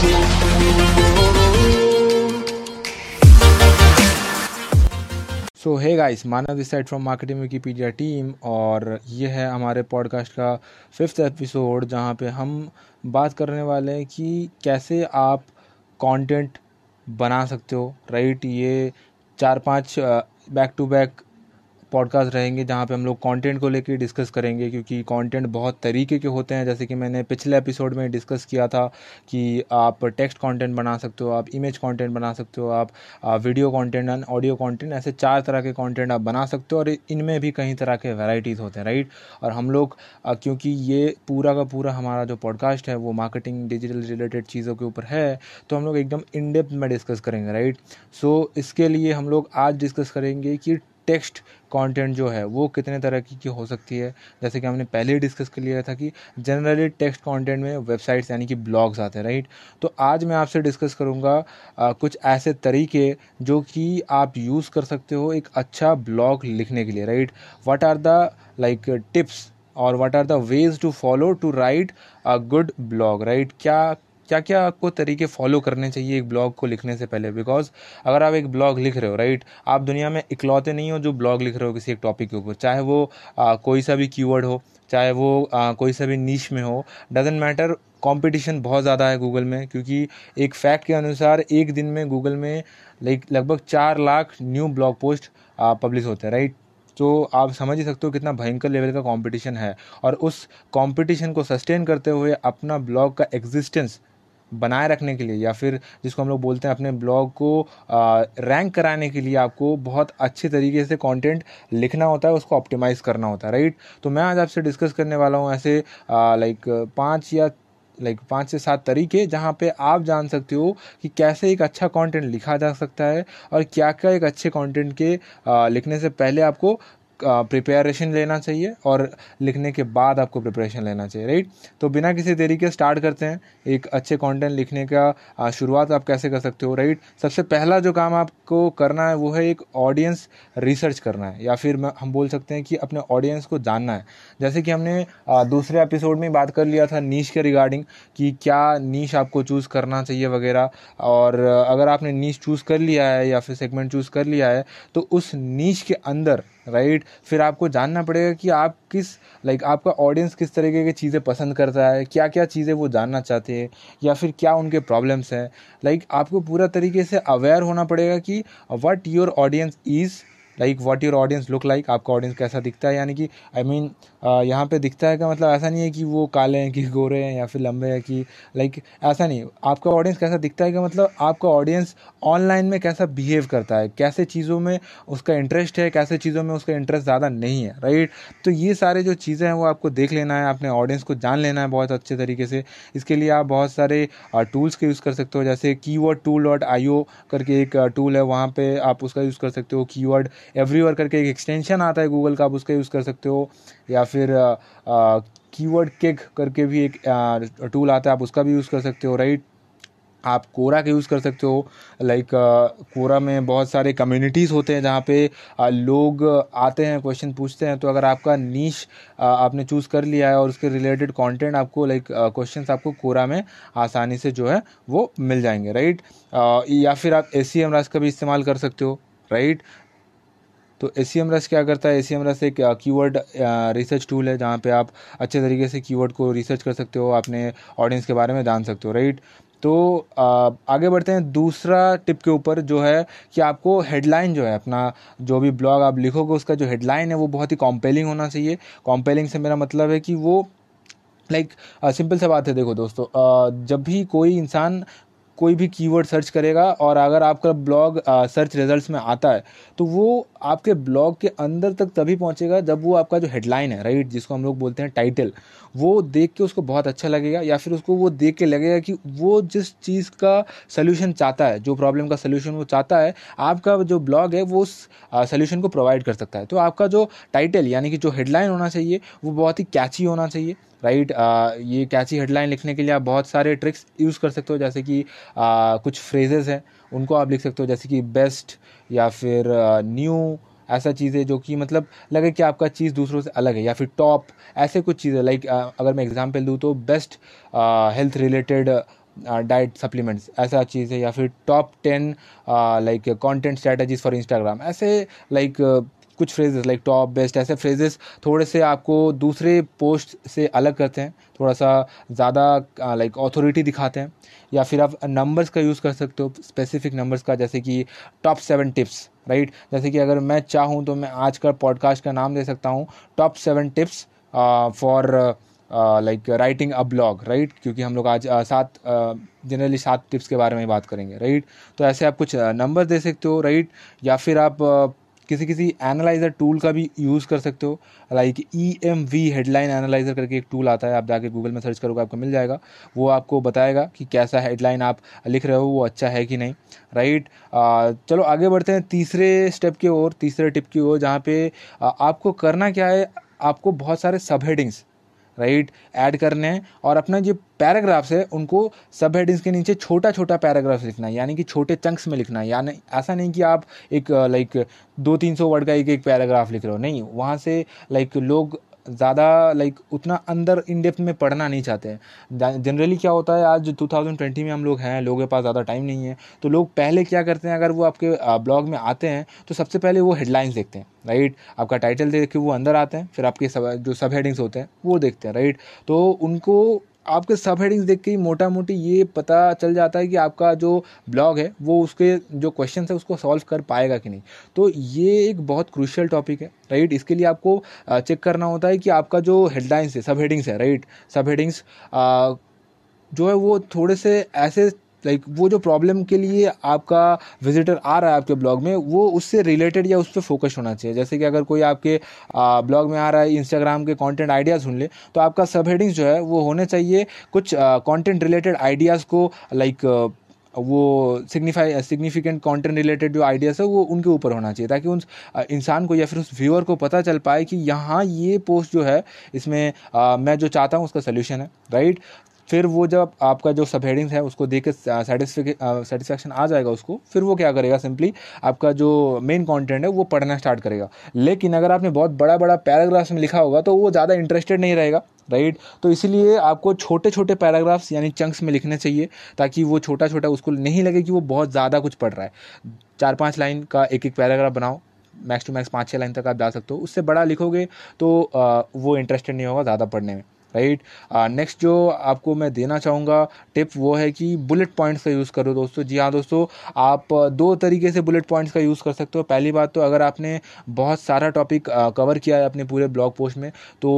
सो है guys Manav this side from marketing Wikipedia team और ये है हमारे पॉडकास्ट का फिफ्थ एपिसोड जहाँ पे हम बात करने वाले हैं कि कैसे आप कंटेंट बना सकते हो राइट ये चार पाँच बैक टू बैक पॉडकास्ट रहेंगे जहाँ पे हम लोग कंटेंट को लेकर डिस्कस करेंगे, क्योंकि कंटेंट बहुत तरीके के होते हैं। जैसे कि मैंने पिछले एपिसोड में डिस्कस किया था कि आप टेक्स्ट कंटेंट बना सकते हो, आप इमेज कंटेंट बना सकते हो, आप video content and audio content ऐसे चार तरह के कंटेंट आप बना सकते हो और इनमें भी कई तरह के वेराइटीज़ होते हैं राइट और हम लोग क्योंकि ये पूरा का पूरा हमारा जो पॉडकास्ट है वो मार्केटिंग डिजिटल रिलेटेड चीज़ों के ऊपर है तो हम लोग एकदम इन डेप्थ में डिस्कस करेंगे राइट सो इसके लिए हम लोग आज डिस्कस करेंगे कि टेक्स्ट कंटेंट जो है वो कितने तरह की, की हो सकती है? जैसे कि हमने पहले ही डिस्कस कर लिया था कि जनरली टेक्स्ट कंटेंट में वेबसाइट्स यानी कि ब्लॉग्स आते हैं राइट तो आज मैं आपसे डिस्कस करूँगा कुछ ऐसे तरीके जो कि आप यूज़ कर सकते हो एक अच्छा ब्लॉग लिखने के लिए right what are the like tips और what are the ways to follow to write a good blog right क्या क्या क्या आपको तरीके फॉलो करने चाहिए एक ब्लॉग को लिखने से पहले? बिकॉज़ अगर आप एक ब्लॉग लिख रहे हो राइट आप दुनिया में इकलौते नहीं हो जो ब्लॉग लिख रहे हो किसी एक टॉपिक के ऊपर। चाहे वो आ, कोई सा भी कीवर्ड हो चाहे वो आ, कोई सा भी नीच में हो डजेंट मैटर कंपटीशन बहुत ज़्यादा है गूगल में क्योंकि एक फैक्ट के अनुसार एक दिन में गूगल में लाइक लगभग चार lakh new blog post publish होते हैं राइट तो आप समझ ही सकते हो कितना भयंकर लेवल का कंपटीशन है। और उस कंपटीशन को सस्टेन करते हुए अपना ब्लॉग का एग्जिस्टेंस बनाए रखने के लिए या फिर जिसको हम लोग बोलते हैं अपने ब्लॉग को रैंक कराने के लिए आपको बहुत अच्छे तरीके से कंटेंट लिखना होता है, उसको ऑप्टिमाइज़ करना होता है राइट तो मैं आज आपसे डिस्कस करने वाला हूँ ऐसे लाइक पाँच या लाइक पाँच से सात तरीके जहाँ पे आप जान सकते हो कि कैसे एक अच्छा कंटेंट लिखा जा सकता है और क्या क्या एक अच्छे कंटेंट के लिखने से पहले आपको प्रिपरेशन लेना चाहिए और लिखने के बाद आपको प्रिपरेशन लेना चाहिए राइट तो बिना किसी तरीके स्टार्ट करते हैं। एक अच्छे कंटेंट लिखने का शुरुआत आप कैसे कर सकते हो राइट सबसे पहला जो काम आपको करना है, वो है एक ऑडियंस रिसर्च करना है, या फिर हम बोल सकते हैं कि अपने ऑडियंस को जानना है। जैसे कि हमने दूसरे एपिसोड में बात कर लिया था नीच के रिगार्डिंग कि क्या नीच आपको चूज़ करना चाहिए वगैरह। और अगर आपने नीच चूज़ कर लिया है या फिर सेगमेंट चूज़ कर लिया है तो उस नीच के अंदर राइट? फिर आपको जानना पड़ेगा कि आप किस लाइक आपका ऑडियंस किस तरीके की चीज़ें पसंद करता है क्या क्या चीज़ें वो जानना चाहते हैं, या फिर क्या उनके प्रॉब्लम्स हैं। लाइक आपको पूरा तरीके से अवेयर होना पड़ेगा कि what your audience is like what your audience look like आपका ऑडियंस कैसा दिखता है? यानी कि आई मीन mean, यहाँ पे दिखता है कि मतलब ऐसा नहीं है कि वो काले हैं कि गोरे हैं या फिर लंबे हैं कि लाइक ऐसा नहीं। आपका ऑडियंस कैसा दिखता है कि मतलब आपका ऑडियंस ऑनलाइन में कैसा बिहेव करता है? कैसे चीज़ों में उसका इंटरेस्ट है? कैसे चीज़ों में उसका इंटरेस्ट ज़्यादा नहीं है? राइट तो ये सारे जो चीज़ें हैं वो आपको देख लेना है। अपने ऑडियंस को जान लेना है बहुत अच्छे तरीके से। इसके लिए आप बहुत सारे टूल्स के यूज़ कर सकते हो। जैसे की वर्ड टूल डॉट आई करके एक टूल है। वहाँ पर आप उसका यूज़ कर सकते हो। की वर्ड एवरीवर करके एक एक्सटेंशन आता है गूगल का, आप उसका यूज़ कर सकते हो। या फिर कीवर्ड किक करके भी एक टूल आता है, आप उसका भी यूज़ कर सकते हो राइट आप कोरा का यूज़ कर सकते हो। लाइक कोरा में बहुत सारे कम्युनिटीज़ होते हैं जहाँ पे लोग आते हैं क्वेश्चन पूछते हैं। तो अगर आपका नीच आपने चूज़ कर लिया है और उसके रिलेटेड कंटेंट आपको लाइक क्वेश्चंस आपको कोरा में आसानी से जो है, वो मिल जाएँगे राइट या फिर आप ए सी एम का भी इस्तेमाल कर सकते हो राइट तो ए सी रस क्या करता है? ए सी रस एक कीवर्ड रिसर्च टूल है जहाँ पे आप अच्छे तरीके से कीवर्ड को रिसर्च कर सकते हो अपने ऑडियंस के बारे में जान सकते हो राइट तो आ, आगे बढ़ते हैं। दूसरा टिप के ऊपर जो है कि आपको हेडलाइन जो है अपना जो भी ब्लॉग आप लिखोगे उसका जो हेडलाइन है वो बहुत ही कॉम्पेलिंग होना चाहिए। कॉम्पेलिंग से मेरा मतलब है कि वो लाइक सिंपल सा बात है। देखो दोस्तों uh, जब भी कोई इंसान कोई भी कीवर्ड सर्च करेगा और अगर आपका ब्लॉग सर्च रिजल्ट्स में आता है तो वो आपके ब्लॉग के अंदर तक तभी पहुंचेगा जब वो आपका जो हेडलाइन है राइट जिसको हम लोग बोलते हैं टाइटल वो देख के उसको बहुत अच्छा लगेगा या फिर उसको वो देख के लगेगा कि वो जिस चीज़ का सोल्यूशन चाहता है जो प्रॉब्लम का सोल्यूशन वो चाहता है आपका जो ब्लॉग है वो उस सोल्यूशन को प्रोवाइड कर सकता है। तो आपका जो टाइटल यानी कि जो हेडलाइन होना चाहिए वो बहुत ही कैची होना चाहिए राइट right, ये कैची हेडलाइन लिखने के लिए आप बहुत सारे ट्रिक्स यूज़ कर सकते हो जैसे कि आ, कुछ फ्रेजेस हैं उनको आप लिख सकते हो जैसे कि बेस्ट या फिर न्यू ऐसा चीज़ें जो कि मतलब लगे कि आपका चीज़ दूसरों से अलग है या फिर टॉप ऐसे कुछ चीज़ें लाइक अगर मैं एग्जांपल दूँ तो best health related diet supplements ऐसा चीज़ है या फिर top ten like content strategies for Instagram ऐसे लाइक like, कुछ फ्रेजेस लाइक टॉप बेस्ट ऐसे फ्रेजेस थोड़े से आपको दूसरे पोस्ट से अलग करते हैं थोड़ा सा ज़्यादा लाइक ऑथोरिटी दिखाते हैं या फिर आप नंबर्स का यूज़ कर सकते हो स्पेसिफिक नंबर्स का, जैसे कि टॉप सेवन टिप्स राइट जैसे कि अगर मैं चाहूँ तो मैं आज का पॉडकास्ट का नाम दे सकता हूँ top seven tips for like writing a blog right क्योंकि हम लोग आज सात जनरली सात टिप्स के बारे में बात करेंगे राइट right? तो ऐसे आप कुछ नंबर दे सकते हो राइट right? या फिर आप किसी किसी एनालाइज़र टूल का भी यूज़ कर सकते हो। Like E M V headline analyser करके एक टूल आता है, आप जाके गूगल में सर्च करोगे, आपको मिल जाएगा। वो आपको बताएगा कि कैसा हेडलाइन आप लिख रहे हो, वो अच्छा है कि नहीं। राइट चलो, आगे बढ़ते हैं तीसरे स्टेप की ओर, तीसरे टिप की ओर, जहाँ पे आपको करना क्या है, आपको बहुत सारे सब हेडिंग्स राइट, ऐड करने हैं और अपना जो पैराग्राफ्स है, उनको सब हेडिंग्स के नीचे छोटा छोटा पैराग्राफ्स लिखना है, यानी कि छोटे चंक्स में लिखना है। यानी ऐसा नहीं कि आप एक, लाइक, दो तीन सौ वर्ड का एक एक पैराग्राफ लिख रहे हो, नहीं। वहाँ से, लाइक, लोग ज़्यादा लाइक उतना अंदर इन डेप्थ में पढ़ना नहीं चाहते हैं। जनरली क्या होता है, आज 2020 में हम लोग हैं, लोगों के पास ज़्यादा टाइम नहीं है तो लोग पहले क्या करते हैं, अगर वो आपके ब्लॉग में आते हैं तो सबसे पहले वो हेडलाइंस देखते हैं राइट आपका टाइटल देख के वो अंदर आते हैं, फिर आपके सब, जो सब हेडिंग्स होते हैं, वो देखते हैं राइट तो उनको आपके सब हेडिंग्स देख के ही मोटा मोटी ये पता चल जाता है कि आपका जो ब्लॉग है, वो उसके जो क्वेश्चन है, उसको सॉल्व कर पाएगा कि नहीं। तो ये एक बहुत क्रूशियल टॉपिक है राइट इसके लिए आपको चेक करना होता है कि आपका जो हेडलाइंस है, सब हेडिंग्स है राइट सब हेडिंग्स जो है वो थोड़े से ऐसे लाइक like, वो जो प्रॉब्लम के लिए आपका विजिटर आ रहा है आपके ब्लॉग में वो उससे रिलेटेड या उस पर फोकस होना चाहिए। जैसे कि अगर कोई आपके ब्लॉग में आ रहा है इंस्टाग्राम के कंटेंट आइडियाज़ सुन ले तो आपका सब हेडिंग्स जो है वो होने चाहिए कुछ कंटेंट रिलेटेड आइडियाज़ को लाइक वो सिग्निफाई सिग्निफिकेंट कंटेंट रिलेटेड जो आइडियाज़ है वो उनके ऊपर होना चाहिए ताकि उन इंसान को या फिर उस व्यूअर को पता चल पाए कि यहाँ ये पोस्ट जो है इसमें आ, मैं जो चाहता हूँ उसका सोल्यूशन है राइट फिर वो जब आपका जो सब हेडिंग्स है, उसको देख के सेटिस्फेक्शन आ जाएगा उसको, फिर वो क्या करेगा सिंपली आपका जो मेन कंटेंट है, वो पढ़ना स्टार्ट करेगा। लेकिन अगर आपने बहुत बड़ा बड़ा पैराग्राफ्स में लिखा होगा तो वो ज़्यादा इंटरेस्टेड नहीं रहेगा राइट तो इसीलिए आपको छोटे छोटे पैराग्राफ्स यानी चंक्स में लिखने चाहिए, ताकि वो छोटा छोटा उसको नहीं लगे कि वो बहुत ज़्यादा कुछ पढ़ रहा है। चार पाँच लाइन का एक एक पैराग्राफ बनाओ मैक्स टू मैक्स पाँच छः लाइन तक आप जा सकते हो। उससे बड़ा लिखोगे तो वो इंटरेस्टेड नहीं होगा ज़्यादा पढ़ने में। राइट? नेक्स्ट जो आपको मैं देना चाहूँगा टिप वो है कि बुलेट पॉइंट्स का यूज़ करो दोस्तों। जी हाँ दोस्तों, आप दो तरीके से बुलेट पॉइंट्स का यूज़ कर सकते हो। पहली बात तो अगर आपने बहुत सारा टॉपिक कवर किया है अपने पूरे ब्लॉग पोस्ट में तो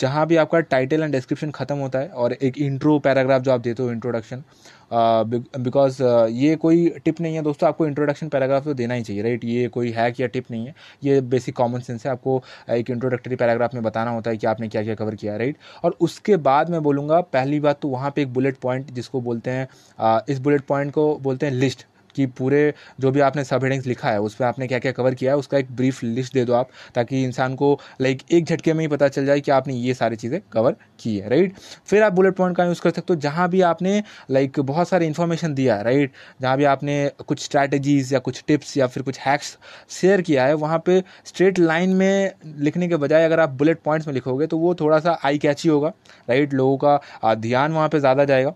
जहाँ भी आपका टाइटल एंड डिस्क्रिप्शन ख़त्म होता है और एक इंट्रो पैराग्राफ जो आप देते हो इंट्रोडक्शन बिकॉज़ ये कोई टिप नहीं है दोस्तों, आपको इंट्रोडक्शन पैराग्राफ तो देना ही चाहिए राइट ये कोई हैक या टिप नहीं है। ये बेसिक कॉमन सेंस है, आपको एक इंट्रोडक्टरी पैराग्राफ में बताना होता है कि आपने क्या क्या कवर किया राइट और उसके बाद मैं बोलूँगा, पहली बात तो वहाँ पर एक बुलेट पॉइंट जिसको बोलते हैं इस बुलेट पॉइंट को बोलते हैं लिस्ट कि पूरे जो भी आपने सब हेडिंग्स लिखा है, उस पर आपने क्या क्या कवर किया है, उसका एक ब्रीफ लिस्ट दे दो आप, ताकि इंसान को लाइक एक झटके में ही पता चल जाए कि आपने ये सारी चीज़ें कवर की है राइट फिर आप बुलेट पॉइंट का यूज़ कर सकते हो, जहाँ भी आपने लाइक बहुत सारी इन्फॉर्मेशन दिया है राइट जहाँ भी आपने कुछ स्ट्रैटेजीज या कुछ टिप्स या फिर कुछ हैक्स शेयर किया है, वहाँ पे स्ट्रेट लाइन में लिखने के बजाय अगर आप बुलेट पॉइंट्स में लिखोगे तो वो थोड़ा सा आई कैची होगा राइट लोगों का ध्यान वहाँ पर ज़्यादा जाएगा।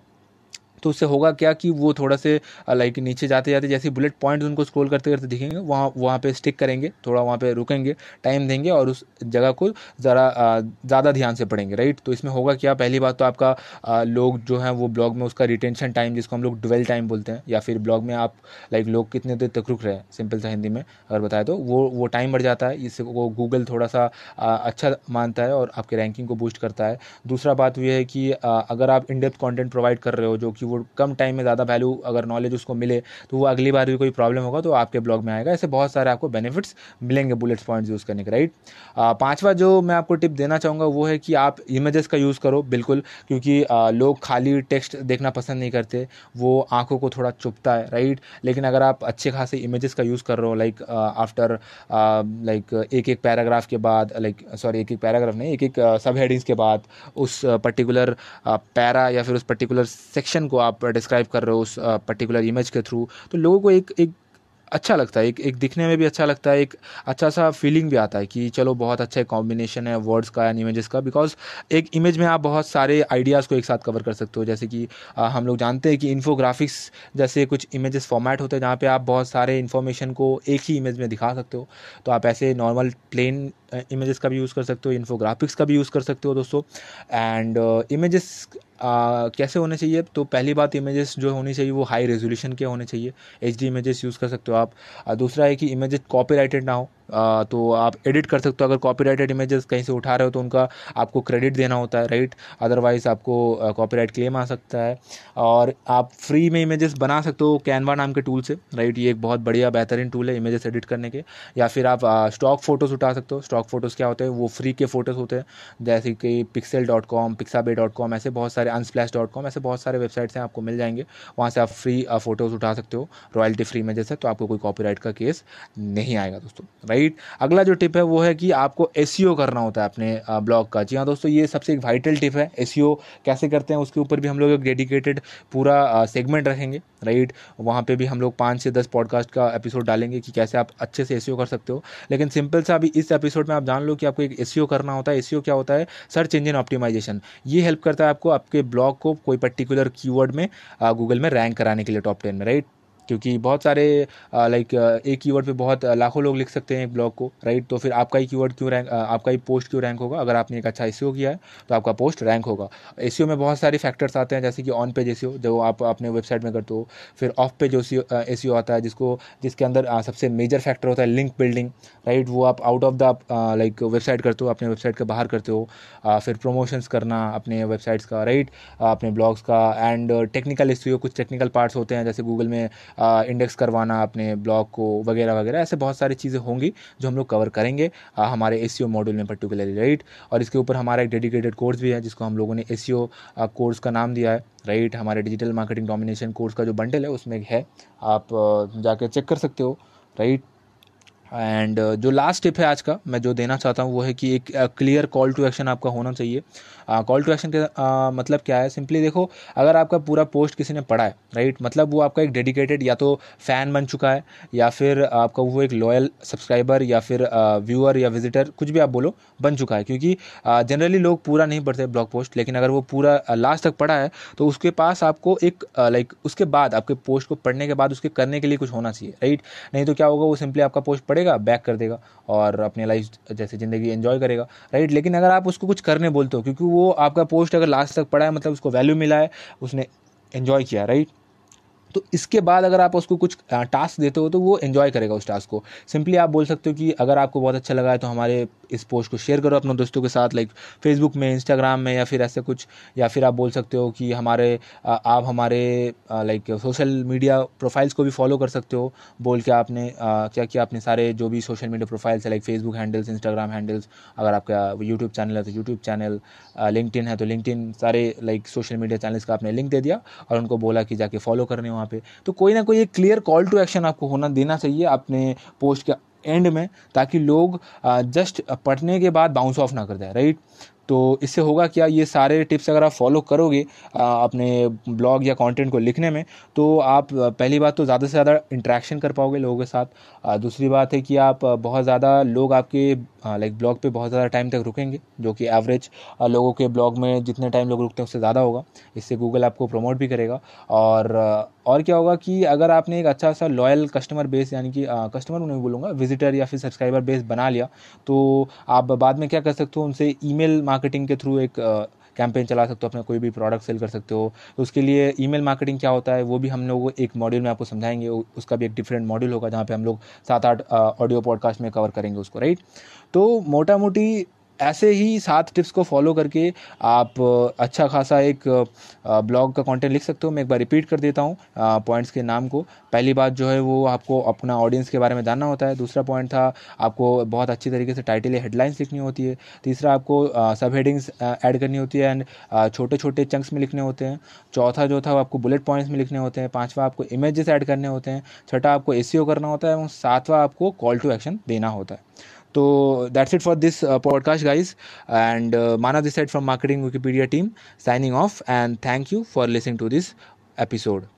तो उससे होगा क्या कि वो थोड़ा से लाइक नीचे जाते जाते जैसे बुलेट पॉइंट उनको स्क्रॉल करते करते दिखेंगे, वहाँ वहाँ पे स्टिक करेंगे, थोड़ा वहाँ पे रुकेंगे टाइम देंगे और उस जगह को ज़रा ज़्यादा ध्यान से पढ़ेंगे राइट तो इसमें होगा क्या, पहली बात तो आपका लोग जो है वो ब्लॉग में उसका रिटेंशन टाइम जिसको हम लोग डुवेल टाइम बोलते हैं, या फिर ब्लॉग में आप लाइक लोग कितने देर तक रुक रहे हैं सिंपल सा हिंदी में अगर बताए तो वो वो टाइम बढ़ जाता है, इससे वो गूगल थोड़ा सा अच्छा मानता है और आपके रैंकिंग को बूस्ट करता है। दूसरा बात ये है कि अगर आप इन डेप्थ कॉन्टेंट प्रोवाइड कर रहे हो, जो कि वो कम टाइम में ज़्यादा वैल्यू अगर नॉलेज उसको मिले तो वो अगली बार भी कोई प्रॉब्लम होगा तो आपके ब्लॉग में आएगा। ऐसे बहुत सारे आपको बेनिफिट्स मिलेंगे बुलेट्स पॉइंट्स यूज़ करने के राइट पाँचवा जो मैं आपको टिप देना चाहूँगा, वो है कि आप इमेजेस का यूज़ करो, बिल्कुल, क्योंकि लोग खाली टेक्स्ट देखना पसंद नहीं करते, वो आँखों को थोड़ा चुपता है राइट लेकिन अगर आप अच्छे खासे इमेजेस का यूज़ कर रहे हो लाइक आफ्टर लाइक एक एक पैराग्राफ के बाद लाइक सॉरी एक एक पैराग्राफ नहीं एक एक सब हेडिंग्स के बाद, उस पर्टिकुलर पैरा या फिर उस पर्टिकुलर सेक्शन को आप डिस्क्राइब कर रहे हो उस पर्टिकुलर इमेज के थ्रू तो लोगों को एक एक अच्छा लगता है एक एक दिखने में भी अच्छा लगता है एक अच्छा सा फीलिंग भी आता है कि चलो बहुत अच्छा कॉम्बिनेशन है वर्ड्स का एंड इमेजेस का बिकॉज़ एक इमेज में आप बहुत सारे आइडियाज़ को एक साथ कवर कर सकते हो जैसे कि आ, हम लोग जानते हैं कि इन्फोग्राफिक्स जैसे कुछ इमेजेस फॉर्मेट होते हैं जहाँ पे आप बहुत सारे इन्फॉर्मेशन को एक ही इमेज में दिखा सकते हो तो आप ऐसे नॉर्मल प्लेन इमेजेस का भी यूज़ कर सकते हो इन्फोग्राफिक्स का भी यूज़ कर सकते हो दोस्तों. एंड इमेजेस आ, कैसे होने चाहिए? तो पहली बात इमेजेस जो होनी चाहिए वो हाई रेजोल्यूशन के होने चाहिए. एच डी इमेजेस यूज़ कर सकते हो आप. दूसरा है कि इमेजेस कॉपी ना हो. तो आप एडिट कर सकते हो। अगर कॉपीराइटेड इमेजेस कहीं से उठा रहे हो तो उनका आपको क्रेडिट देना होता है राइट अदरवाइज़ आपको कॉपीराइट क्लेम आ सकता है। और आप फ्री में इमेजेस बना सकते हो कैनवा नाम के टूल से राइट ये एक बहुत बढ़िया, बेहतरीन टूल है इमेजेस एडिट करने के। या फिर आप स्टॉक फ़ोटोज़ उठा सकते हो। स्टॉक फ़ोटोज़ क्या होते हैं? वो फ्री के फ़ोटोज़ होते हैं। जैसे कि Pexels dot com Pixabay dot com ऐसे बहुत सारे अनस्प्लैश डॉट कॉम ऐसे बहुत सारे वेबसाइट्स हैं, आपको मिल जाएँगे। वहाँ से आप फ्री फ़ोटोज़ उठा सकते हो। रॉयल्टी फ्री इमेजेस है तो आपको कोई कॉपीराइट का केस नहीं आएगा, दोस्तों राइट अगला जो टिप है वो है कि आपको एस e करना होता है अपने ब्लॉग का। जी हाँ दोस्तों, ये सबसे एक वाइटल टिप है। एस e कैसे करते हैं, उसके ऊपर भी हम लोग एक डेडिकेटेड पूरा सेगमेंट रखेंगे राइट वहाँ पे भी हम लोग पाँच से दस पॉडकास्ट का एपिसोड डालेंगे कि कैसे आप अच्छे से एस e कर सकते हो। लेकिन सिंपल सा अभी इस एपिसोड में आप जान लो कि आपको एक एस करना होता है। एस क्या होता है? सर्च इंजन ऑप्टिमाइजेशन ये हेल्प करता है आपको आपके ब्लॉग को कोई पर्टिकुलर कीवर्ड में गूगल में रैंक कराने के लिए टॉप टेन में राइट क्योंकि बहुत सारे लाइक एक कीवर्ड पे बहुत लाखों लोग लिख सकते हैं एक ब्लॉग को राइट तो फिर आपका ही कीवर्ड क्यों रैंक आपका ही पोस्ट क्यों रैंक होगा? अगर आपने एक अच्छा एस किया है तो आपका पोस्ट रैंक होगा। एस में बहुत सारे फैक्टर्स आते हैं, जैसे कि ऑन पेज एस जो आप अपने वेबसाइट में करते हो। फिर ऑफ़ पेज ए एस आता है, जिसको, जिसके अंदर सबसे मेजर फैक्टर होता है लिंक बिल्डिंग राइट वो आप out of the like website करते हो, अपने वेबसाइट के बाहर करते हो। फिर प्रमोशंस करना अपने वेबसाइट्स का राइट अपने ब्लॉग्स का एंड टेक्निकल एस कुछ टेक्निकल पार्ट्स होते हैं, जैसे गूगल में इंडेक्स करवाना, अपने ब्लॉग को वगैरह वगैरह, ऐसे बहुत सारी चीज़ें होंगी जो हम लोग कवर करेंगे हमारे एस मॉड्यूल में पर्टिकुलरली राइट और इसके ऊपर हमारा एक डेडिकेटेड कोर्स भी है, जिसको हम लोगों ने एस कोर्स का नाम दिया है राइट हमारे डिजिटल मार्केटिंग डोमिनेशन कोर्स का जो बंडल है, उसमें है, आप जाके चेक कर सकते हो राइट एंड जो लास्ट टिप है आज का, मैं जो देना चाहता हूँ वो है कि एक क्लियर कॉल टू एक्शन आपका होना चाहिए। कॉल टू एक्शन का मतलब क्या है? सिंपली देखो, अगर आपका पूरा पोस्ट किसी ने पढ़ा है राइट मतलब वो आपका एक डेडिकेटेड या तो फ़ैन बन चुका है, या फिर आपका वो एक लॉयल सब्सक्राइबर या फिर व्यूअर या विजिटर कुछ भी आप बोलो, बन चुका है। क्योंकि जनरली लोग पूरा नहीं पढ़ते ब्लॉग पोस्ट लेकिन अगर वो पूरा लास्ट तक पढ़ा है तो उसके पास आपको एक लाइक उसके बाद आपके पोस्ट को पढ़ने के बाद उसके करने के लिए कुछ होना चाहिए राइट नहीं तो क्या होगा, वो सिंपली आपका पोस्ट पढ़ेगा बैक कर देगा और अपने लाइफ जैसे ज़िंदगी एंजॉय करेगा राइट लेकिन अगर आप उसको कुछ करने बोलते हो, क्योंकि वो आपका पोस्ट अगर लास्ट तक पड़ा है मतलब उसको वैल्यू मिला है, उसने एंजॉय किया राइट तो इसके बाद अगर आप उसको कुछ टास्क देते हो तो वो एंजॉय करेगा उस टास्क को। सिंपली आप बोल सकते हो कि अगर आपको बहुत अच्छा लगा है तो हमारे इस पोस्ट को शेयर करो अपने दोस्तों के साथ लाइक फेसबुक में इंस्टाग्राम में या फिर ऐसे कुछ, या फिर आप बोल सकते हो कि हमारे आप हमारे लाइक सोशल मीडिया प्रोफाइल्स को भी फॉलो कर सकते हो। बोल के आपने क्या किया आपने सारे जो भी सोशल मीडिया प्रोफाइल्स है like Facebook handles Instagram handles अगर आपका यूट्यूब चैनल है तो यूट्यूब चैनल लिंकटिन है तो लिंकटिन सारे लाइक सोशल मीडिया चैनल्स का आपने लिंक दे दिया और उनको बोला कि जाके फॉलो करने वहाँ पे। तो कोई ना कोई एक क्लियर कॉल टू एक्शन आपको होना देना चाहिए अपने पोस्ट के एंड में, ताकि लोग जस्ट पढ़ने के बाद बाउंस ऑफ़ ना कर जाए राइट तो इससे होगा क्या? ये सारे टिप्स अगर आप फॉलो करोगे अपने ब्लॉग या कंटेंट को लिखने में तो आप पहली बात तो ज़्यादा से ज़्यादा इंट्रैक्शन कर पाओगे लोगों के साथ। दूसरी बात है कि आप बहुत ज़्यादा लोग आपके लाइक ब्लॉग पे बहुत ज़्यादा टाइम तक रुकेंगे, जो कि एवरेज लोगों के ब्लॉग में जितने टाइम लोग रुकते हैं उससे ज़्यादा होगा। इससे गूगल आपको प्रमोट भी करेगा। और और क्या होगा कि अगर आपने एक अच्छा सा लॉयल कस्टमर बेस यानी कि कस्टमर नहीं बोलूँगा विजिटर या फिर सब्सक्राइबर बेस बना लिया तो आप बाद में क्या कर सकते हो, उनसे ई ईमेल मार्केटिंग के थ्रू एक कैंपेन चला सकते हो, अपना कोई भी प्रोडक्ट सेल कर सकते हो। उसके लिए ईमेल मार्केटिंग क्या होता है, वो भी हम लोग एक मॉड्यूल में आपको समझाएँगे। उसका भी एक डिफरेंट मॉड्यूल होगा जहाँ पे हम लोग सात आठ ऑडियो पॉडकास्ट में कवर करेंगे उसको राइट तो मोटा मोटी ऐसे ही सात टिप्स को फॉलो करके आप अच्छा खासा एक ब्लॉग का कंटेंट लिख सकते हो। मैं एक बार रिपीट कर देता हूँ पॉइंट्स के नाम को। पहली बात जो है वो आपको अपना ऑडियंस के बारे में जानना होता है। दूसरा पॉइंट था, आपको बहुत अच्छी तरीके से टाइटल या हेडलाइंस लिखनी होती है। तीसरा, आपको सब हेडिंग्स ऐड करनी होती है एंड छोटे छोटे चंक्स में लिखने होते हैं। चौथा जो था वो आपको बुलेट पॉइंट्स में लिखने होते हैं। पाँचवा, आपको इमेजेस ऐड करने होते हैं। छठा, आपको ए करना होता है। और सातवां, आपको कॉल टू एक्शन देना होता है। So that's it for this uh, podcast, guys. And uh, Mana this side from Marketing Wikipedia team signing off. And thank you for listening to this episode.